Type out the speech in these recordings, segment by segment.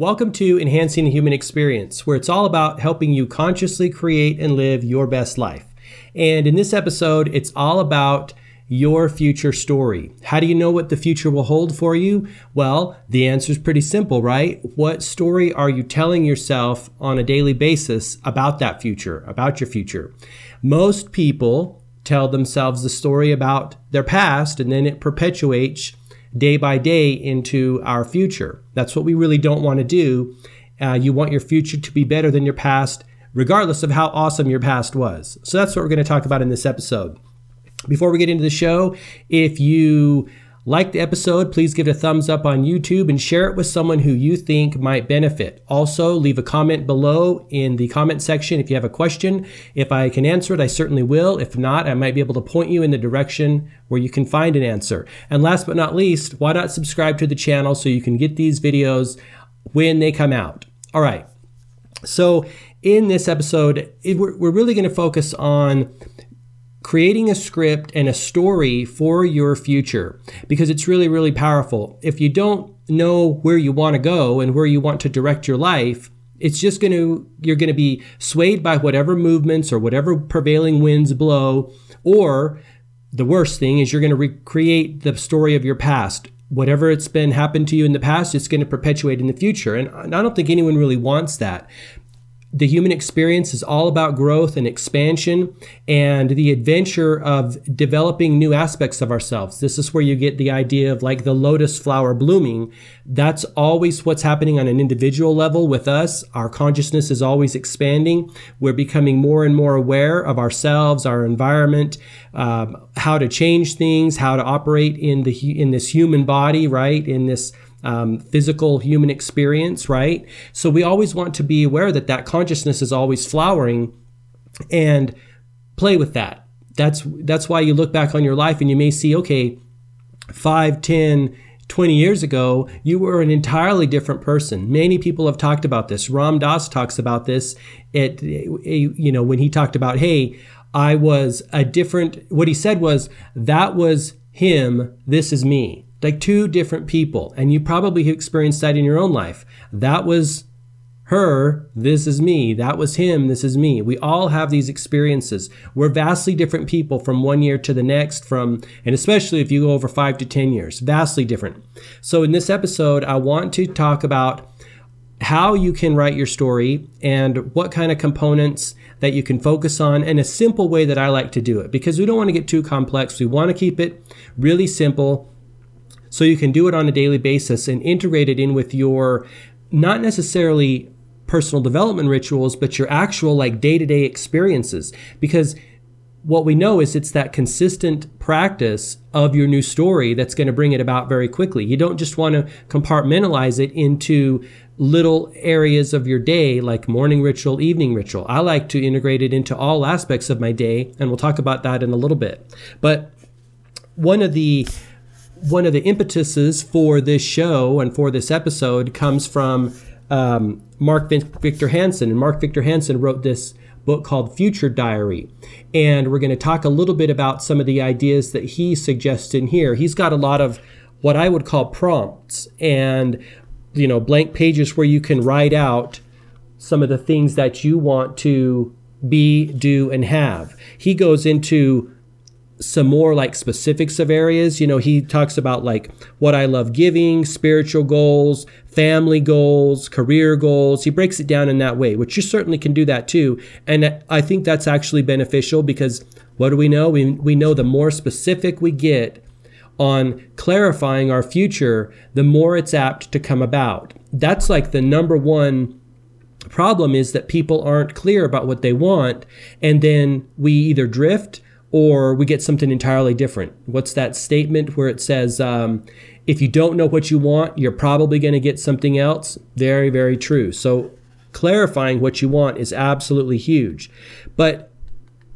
Welcome to Enhancing the Human Experience, where it's all about helping you consciously create and live your best life. And in this episode, it's all about your future story. How do you know what the future will hold for you? Well, the answer is pretty simple, right? What story are you telling yourself on a daily basis about that future, about your future? Most people tell themselves the story about their past and then it perpetuates day by day into our future. That's what we really don't want to do. Uh, you want your future to be better than your past, regardless of how awesome your past was. So that's what we're going to talk about in this episode. Before we get into the show, if you like the episode, please give it a thumbs up on YouTube and share it with someone who you think might benefit. Also, leave a comment below in the comment section if you have a question. If I can answer it, I certainly will. If not, I might be able to point you in the direction where you can find an answer. And last but not least, why not subscribe to the channel so you can get these videos when they come out? All right. So, in this episode, we're really going to focus on creating a script and a story for your future because it's really, really powerful. If you don't know where you want to go and where you want to direct your life, it's just going to, you're going to be swayed by whatever movements or whatever prevailing winds blow. Or the worst thing is you're going to recreate the story of your past. Whatever it's been happened to you in the past, it's going to perpetuate in the future. And I don't think anyone really wants that the human experience is all about growth and expansion and the adventure of developing new aspects of ourselves. This is where you get the idea of like the lotus flower blooming. That's always what's happening on an individual level with us. Our consciousness is always expanding. We're becoming more and more aware of ourselves, our environment, um, how to change things, how to operate in the in this human body, right? In this um, physical human experience, right? So we always want to be aware that that consciousness is always flowering and play with that. That's that's why you look back on your life and you may see, okay, 5, 10, 20 years ago, you were an entirely different person. Many people have talked about this. Ram Dass talks about this at you know when he talked about, hey, I was a different what he said was that was him, this is me like two different people. And you probably experienced that in your own life. That was her, this is me. That was him, this is me. We all have these experiences. We're vastly different people from one year to the next, from, and especially if you go over five to 10 years, vastly different. So in this episode, I want to talk about how you can write your story and what kind of components that you can focus on and a simple way that I like to do it because we don't want to get too complex. We want to keep it really simple so you can do it on a daily basis and integrate it in with your not necessarily personal development rituals, but your actual like day to day experiences. Because what we know is it's that consistent practice of your new story that's going to bring it about very quickly. You don't just want to compartmentalize it into little areas of your day, like morning ritual, evening ritual. I like to integrate it into all aspects of my day, and we'll talk about that in a little bit. But one of the one of the impetuses for this show and for this episode comes from um, Mark Victor Hansen. And Mark Victor Hansen wrote this book called Future Diary. And we're going to talk a little bit about some of the ideas that he suggests in here. He's got a lot of what I would call prompts and you know blank pages where you can write out some of the things that you want to be, do, and have. He goes into some more like specifics of areas. You know, he talks about like what I love giving, spiritual goals, family goals, career goals. He breaks it down in that way, which you certainly can do that too. And I think that's actually beneficial because what do we know? We, we know the more specific we get on clarifying our future, the more it's apt to come about. That's like the number one problem is that people aren't clear about what they want. And then we either drift or we get something entirely different. What's that statement where it says, um, if you don't know what you want, you're probably going to get something else? Very, very true. So clarifying what you want is absolutely huge. But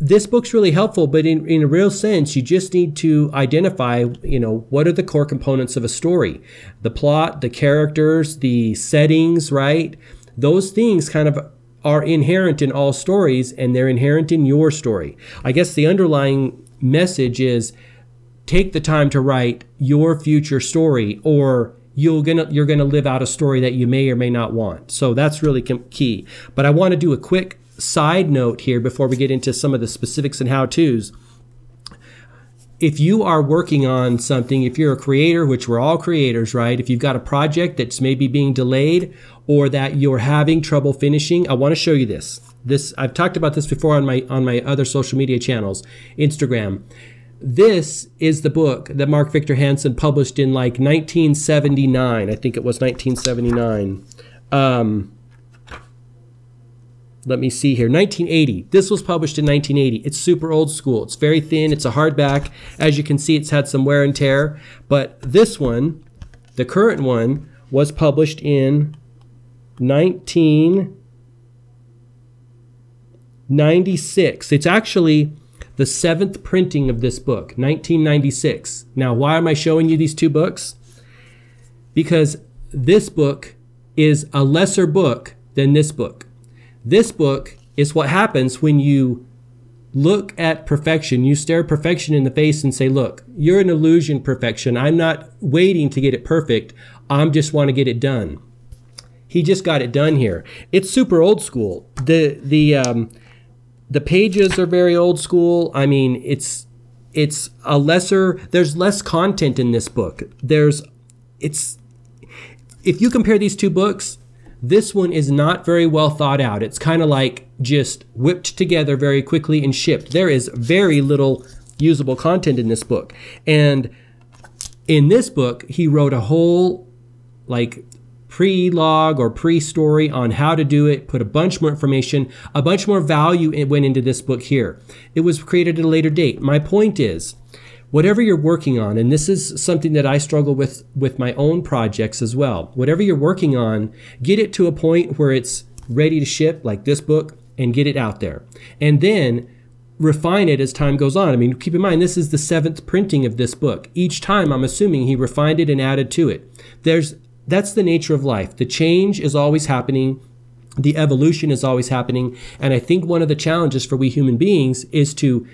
this book's really helpful, but in, in a real sense, you just need to identify, you know, what are the core components of a story? The plot, the characters, the settings, right? Those things kind of are inherent in all stories and they're inherent in your story. I guess the underlying message is take the time to write your future story or you're gonna you're gonna live out a story that you may or may not want. So that's really key. But I want to do a quick side note here before we get into some of the specifics and how tos. If you are working on something, if you're a creator, which we're all creators, right? If you've got a project that's maybe being delayed or that you're having trouble finishing, I want to show you this. This I've talked about this before on my on my other social media channels, Instagram. This is the book that Mark Victor Hansen published in like 1979. I think it was 1979. Um, let me see here. 1980 this was published in 1980 it's super old school. It's very thin. It's a hardback. As you can see it's had some wear and tear. But this one the current one was published in 1996 it's actually the seventh printing of this book, 1996. Now, why am I showing you these two books? Because this book is a lesser book than this book. This book is what happens when you look at perfection. You stare perfection in the face and say, Look, you're an illusion, perfection. I'm not waiting to get it perfect. I just want to get it done. He just got it done here. It's super old school. The, the, um, the pages are very old school. I mean, it's it's a lesser there's less content in this book. There's it's if you compare these two books, this one is not very well thought out. It's kind of like just whipped together very quickly and shipped. There is very little usable content in this book. And in this book, he wrote a whole like pre-log or pre-story on how to do it, put a bunch more information, a bunch more value went into this book here. It was created at a later date. My point is, whatever you're working on, and this is something that I struggle with with my own projects as well. Whatever you're working on, get it to a point where it's ready to ship, like this book, and get it out there. And then refine it as time goes on. I mean, keep in mind, this is the seventh printing of this book. Each time, I'm assuming he refined it and added to it. There's that's the nature of life. The change is always happening. The evolution is always happening. And I think one of the challenges for we human beings is to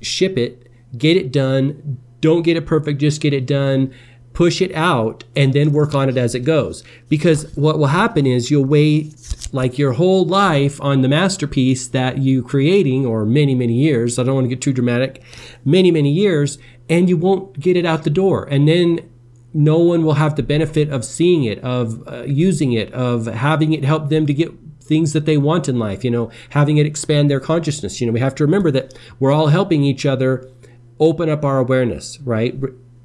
ship it, get it done, don't get it perfect, just get it done, push it out, and then work on it as it goes. Because what will happen is you'll wait like your whole life on the masterpiece that you creating or many many years i don't want to get too dramatic many many years and you won't get it out the door and then no one will have the benefit of seeing it, of uh, using it, of having it help them to get things that they want in life, you know, having it expand their consciousness. You know, we have to remember that we're all helping each other open up our awareness, right?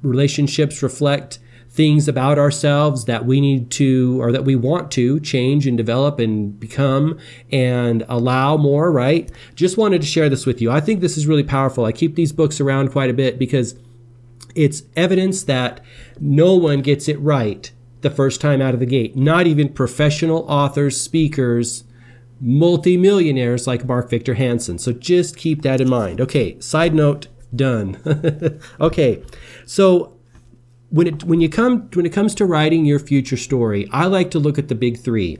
relationships reflect things about ourselves that we need to or that we want to change and develop and become and allow more, right? Just wanted to share this with you. I think this is really powerful. I keep these books around quite a bit because it's evidence that no one gets it right the first time out of the gate. Not even professional authors, speakers, multimillionaires like Mark Victor Hansen. So just keep that in mind. Okay, side note done. okay. So when it when you come when it comes to writing your future story, I like to look at the big 3.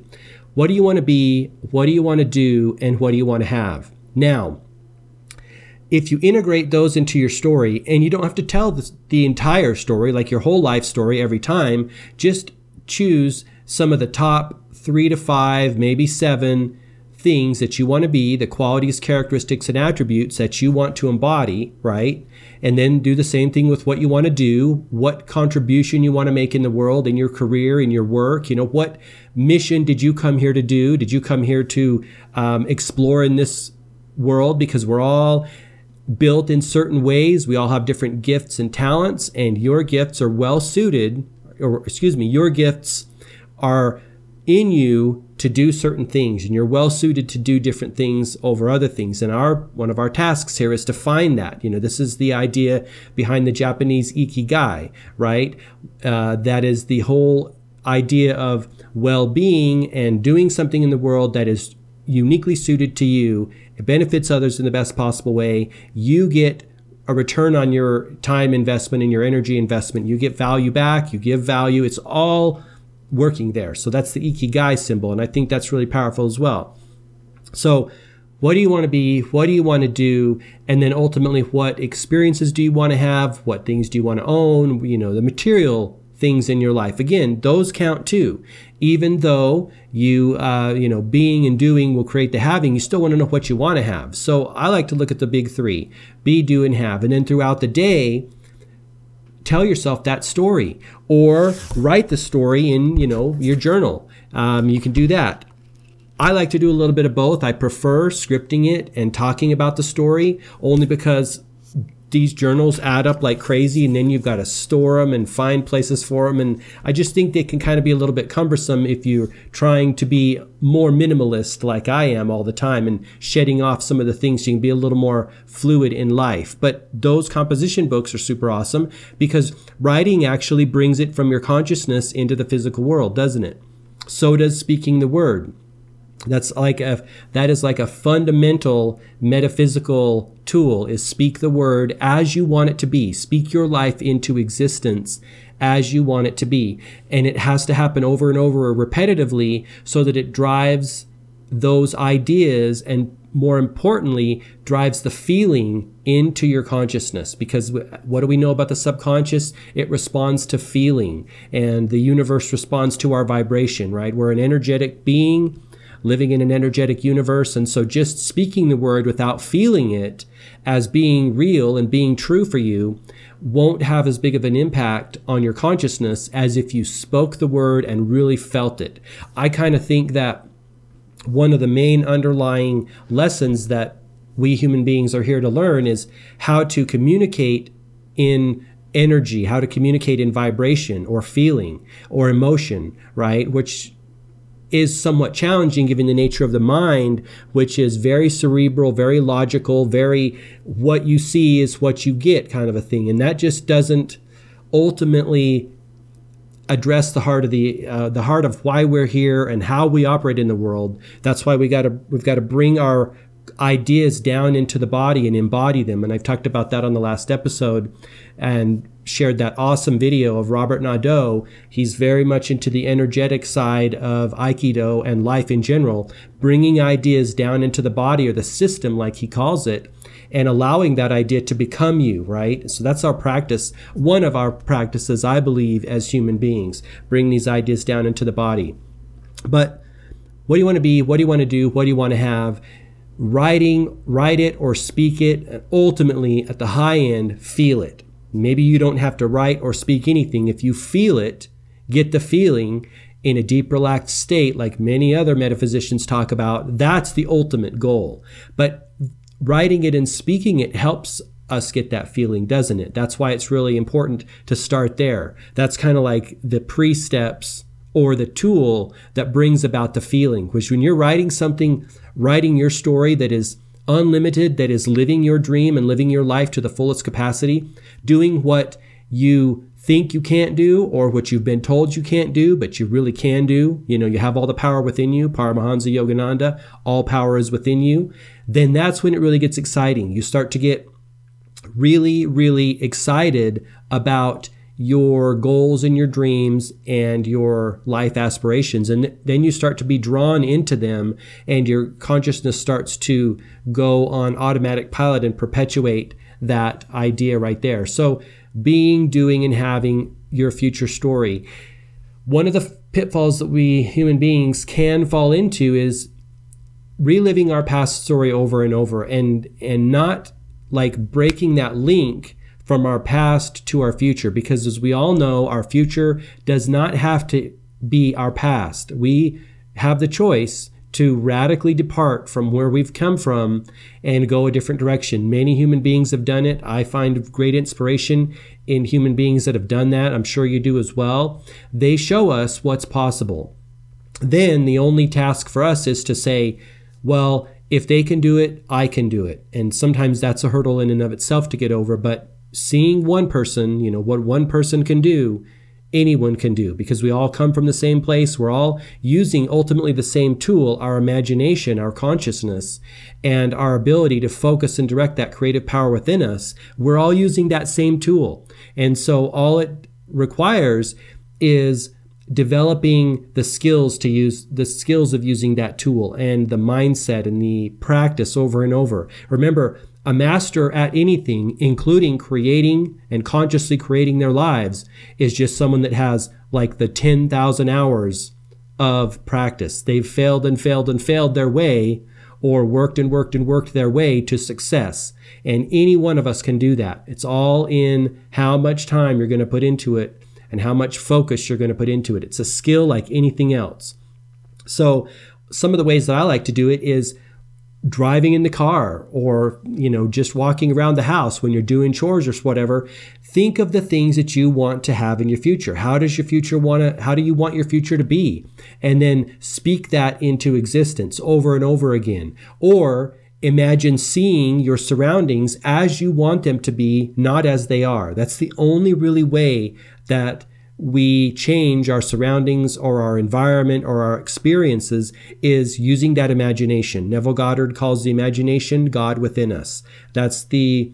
What do you want to be? What do you want to do? And what do you want to have? Now, if you integrate those into your story and you don't have to tell the, the entire story, like your whole life story every time, just choose some of the top three to five, maybe seven things that you want to be, the qualities, characteristics, and attributes that you want to embody, right? And then do the same thing with what you want to do, what contribution you want to make in the world, in your career, in your work. You know, what mission did you come here to do? Did you come here to um, explore in this world? Because we're all built in certain ways. We all have different gifts and talents, and your gifts are well suited, or excuse me, your gifts are in you to do certain things and you're well suited to do different things over other things and our one of our tasks here is to find that you know this is the idea behind the japanese ikigai right uh, that is the whole idea of well-being and doing something in the world that is uniquely suited to you it benefits others in the best possible way. You get a return on your time investment and your energy investment. You get value back, you give value. It's all working there. So that's the Ikigai symbol. And I think that's really powerful as well. So, what do you want to be? What do you want to do? And then ultimately, what experiences do you want to have? What things do you want to own? You know, the material things in your life. Again, those count too. Even though you, uh, you know, being and doing will create the having, you still want to know what you want to have. So I like to look at the big three be, do, and have. And then throughout the day, tell yourself that story or write the story in, you know, your journal. Um, you can do that. I like to do a little bit of both. I prefer scripting it and talking about the story only because these journals add up like crazy and then you've got to store them and find places for them and i just think they can kind of be a little bit cumbersome if you're trying to be more minimalist like i am all the time and shedding off some of the things so you can be a little more fluid in life. But those composition books are super awesome because writing actually brings it from your consciousness into the physical world doesn't it? So does speaking the word that's like a that is like a fundamental metaphysical tool is speak the word as you want it to be. Speak your life into existence as you want it to be. And it has to happen over and over repetitively so that it drives those ideas and more importantly drives the feeling into your consciousness. Because what do we know about the subconscious? It responds to feeling. And the universe responds to our vibration right? We're an energetic being living in an energetic universe. And so just speaking the word without feeling it as being real and being true for you won't have as big of an impact on your consciousness as if you spoke the word and really felt it. I kind of think that one of the main underlying lessons that we human beings are here to learn is how to communicate in energy, how to communicate in vibration or feeling or emotion, right? Which is somewhat challenging given the nature of the mind, which is very cerebral, very logical, very what you see is what you get kind of a thing. And that just doesn't ultimately address the heart of the uh, the heart of why we're here and how we operate in the world. That's why we got to we've got to bring our ideas down into the body and embody them. And I've talked about that on the last episode. And shared that awesome video of Robert Nadeau. He's very much into the energetic side of Aikido and life in general, bringing ideas down into the body or the system, like he calls it, and allowing that idea to become you, right? So that's our practice. One of our practices, I believe, as human beings, bring these ideas down into the body. But what do you want to be? What do you want to do? What do you want to have? Writing, write it or speak it, and ultimately at the high end, feel it Maybe you don't have to write or speak anything. If you feel it, get the feeling in a deep, relaxed state, like many other metaphysicians talk about, that's the ultimate goal. But writing it and speaking it helps us get that feeling, doesn't it? That's why it's really important to start there. That's kind of like the pre steps or the tool that brings about the feeling, which when you're writing something, writing your story that is unlimited, that is living your dream and living your life to the fullest capacity, doing what you think you can't do or what you've been told you can't do, but you really can do. You know, you have all the power within you, Paramahansa Yogananda, all power is within you. Then that's when it really gets exciting. You start to get really, really excited about your goals and your dreams and your life aspirations. And then you start to be drawn into them, and your consciousness starts to go on automatic pilot and perpetuate that idea right there. So, being, doing, and having your future story. One of the pitfalls that we human beings can fall into is reliving our past story over and over and and not like breaking that link from our past to our future because as we all know our future does not have to be our past we have the choice to radically depart from where we've come from and go a different direction. Many human beings have done it. I find great inspiration in human beings that have done that. I'm sure you do as well. They show us what's possible. Then the only task for us is to say, well, if they can do it, I can do it. And sometimes that's a hurdle in and of itself to get over, but seeing one person, you know, what one person can do anyone can do because we all come from the same place. We're all using ultimately the same tool, our imagination, our consciousness, and our ability to focus and direct that creative power within us. We're all using that same tool. And so all it requires is developing the skills to use the skills of using that tool and the mindset and the practice over and over. Remember, a master at anything, including creating and consciously creating their lives, is just someone that has like the 10,000 hours of practice. They've failed and failed and failed their way, or worked and worked and worked their way to success. And any one of us can do that. It's all in how much time you're going to put into it and how much focus you're going to put into it. It's a skill like anything else. So, some of the ways that I like to do it is driving in the car or you know just walking around the house when you're doing chores or whatever think of the things that you want to have in your future. How does your future want to how do you want your future to be? And then speak that into existence over and over again. Or imagine seeing your surroundings as you want them to be not as they are. That's the only really way that we change our surroundings or our environment or our experiences is using that imagination. Neville Goddard calls the imagination God within us. That's the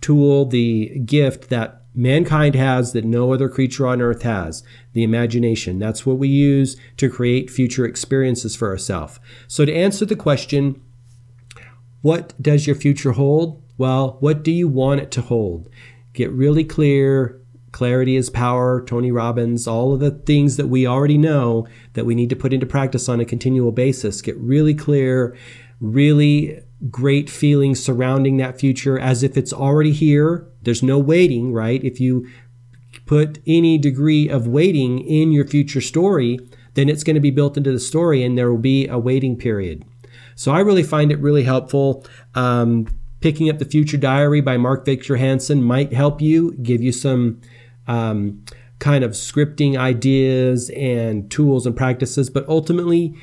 tool, the gift that mankind has that no other creature on earth has the imagination. That's what we use to create future experiences for ourselves. So, to answer the question, what does your future hold? Well, what do you want it to hold? Get really clear Clarity is power, Tony Robbins, all of the things that we already know that we need to put into practice on a continual basis. Get really clear, really great feelings surrounding that future as if it's already here. There's no waiting, right? If you put any degree of waiting in your future story, then it's going to be built into the story and there will be a waiting period. So I really find it really helpful. Um, picking up the Future Diary by Mark Victor Hansen might help you, give you some um, kind of scripting ideas and tools and practices, but ultimately,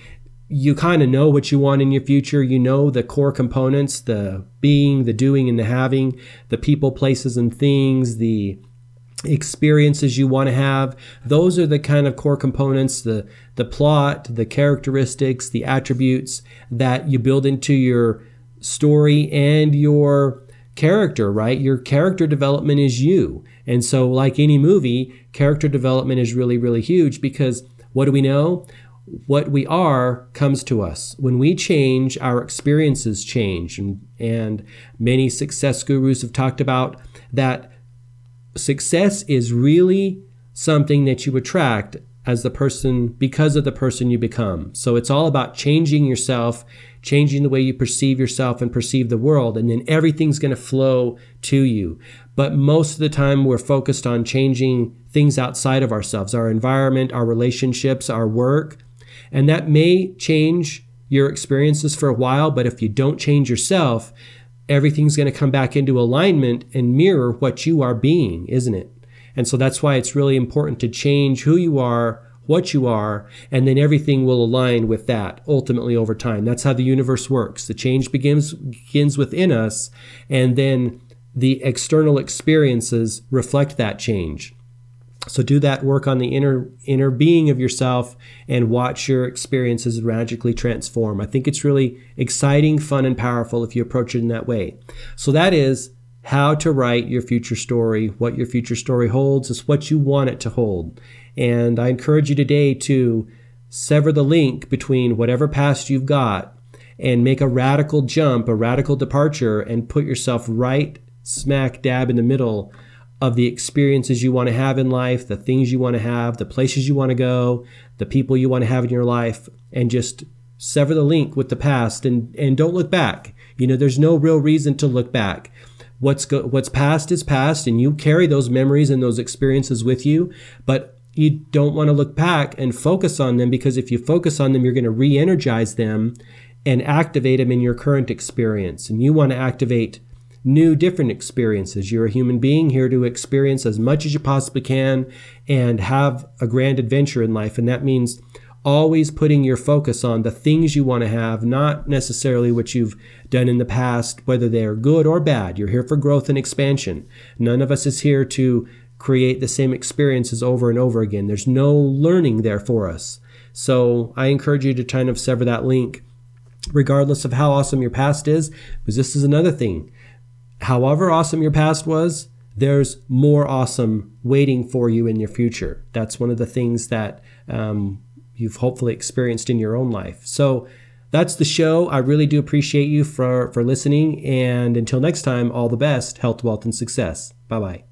you kind of know what you want in your future. You know the core components the being, the doing, and the having, the people, places, and things, the experiences you want to have. Those are the kind of core components the the plot the characteristics the attributes that you build into your story and your character right? Your character development is you and so, like any movie, character development is really, really huge because what do we know? What we are comes to us. When we change, our experiences change. And, and many success gurus have talked about that success is really something that you attract as the person because of the person you become. So it's all about changing yourself, changing the way you perceive yourself and perceive the world, and then everything's going to flow to you. But most of the time, we're focused on changing things outside of ourselves, our environment, our relationships, our work. And that may change your experiences for a while, but if you don't change yourself, everything's going to come back into alignment and mirror what you are being, isn't it? And so that's why it's really important to change who you are, what you are, and then everything will align with that ultimately over time. That's how the universe works. The change begins begins within us, and then the external experiences reflect that change. So do that work on the inner inner being of yourself and watch your experiences radically transform. I think it's really exciting, fun and powerful if you approach it in that way. So that is how to write your future story, what your future story holds is what you want it to hold. And I encourage you today to sever the link between whatever past you've got and make a radical jump, a radical departure and put yourself right smack dab in the middle of the experiences you want to have in life, the things you want to have, the places you want to go, the people you want to have in your life, and just sever the link with the past and, and don't look back. You know, there's no real reason to look back. What's go, what's past is past, and you carry those memories and those experiences with you. But you don't want to look back and focus on them because if you focus on them, you're going to re-energize them and activate them in your current experience. And you want to activate new, different experiences. You're a human being here to experience as much as you possibly can and have a grand adventure in life. And that means always putting your focus on the things you want to have, not necessarily what you've done in the past, whether they are good or bad. You're here for growth and expansion. None of us is here to create the same experiences over and over again. There's no learning there for us. So I encourage you to kind of sever that link, regardless of how awesome your past is, because this is another thing however awesome your past was, there's more awesome waiting for you in your future. That's one of the things that um, you've hopefully experienced in your own life. So That's the show. I really do appreciate you for, for listening. And until next time, all the best, health, wealth, and success. Bye bye.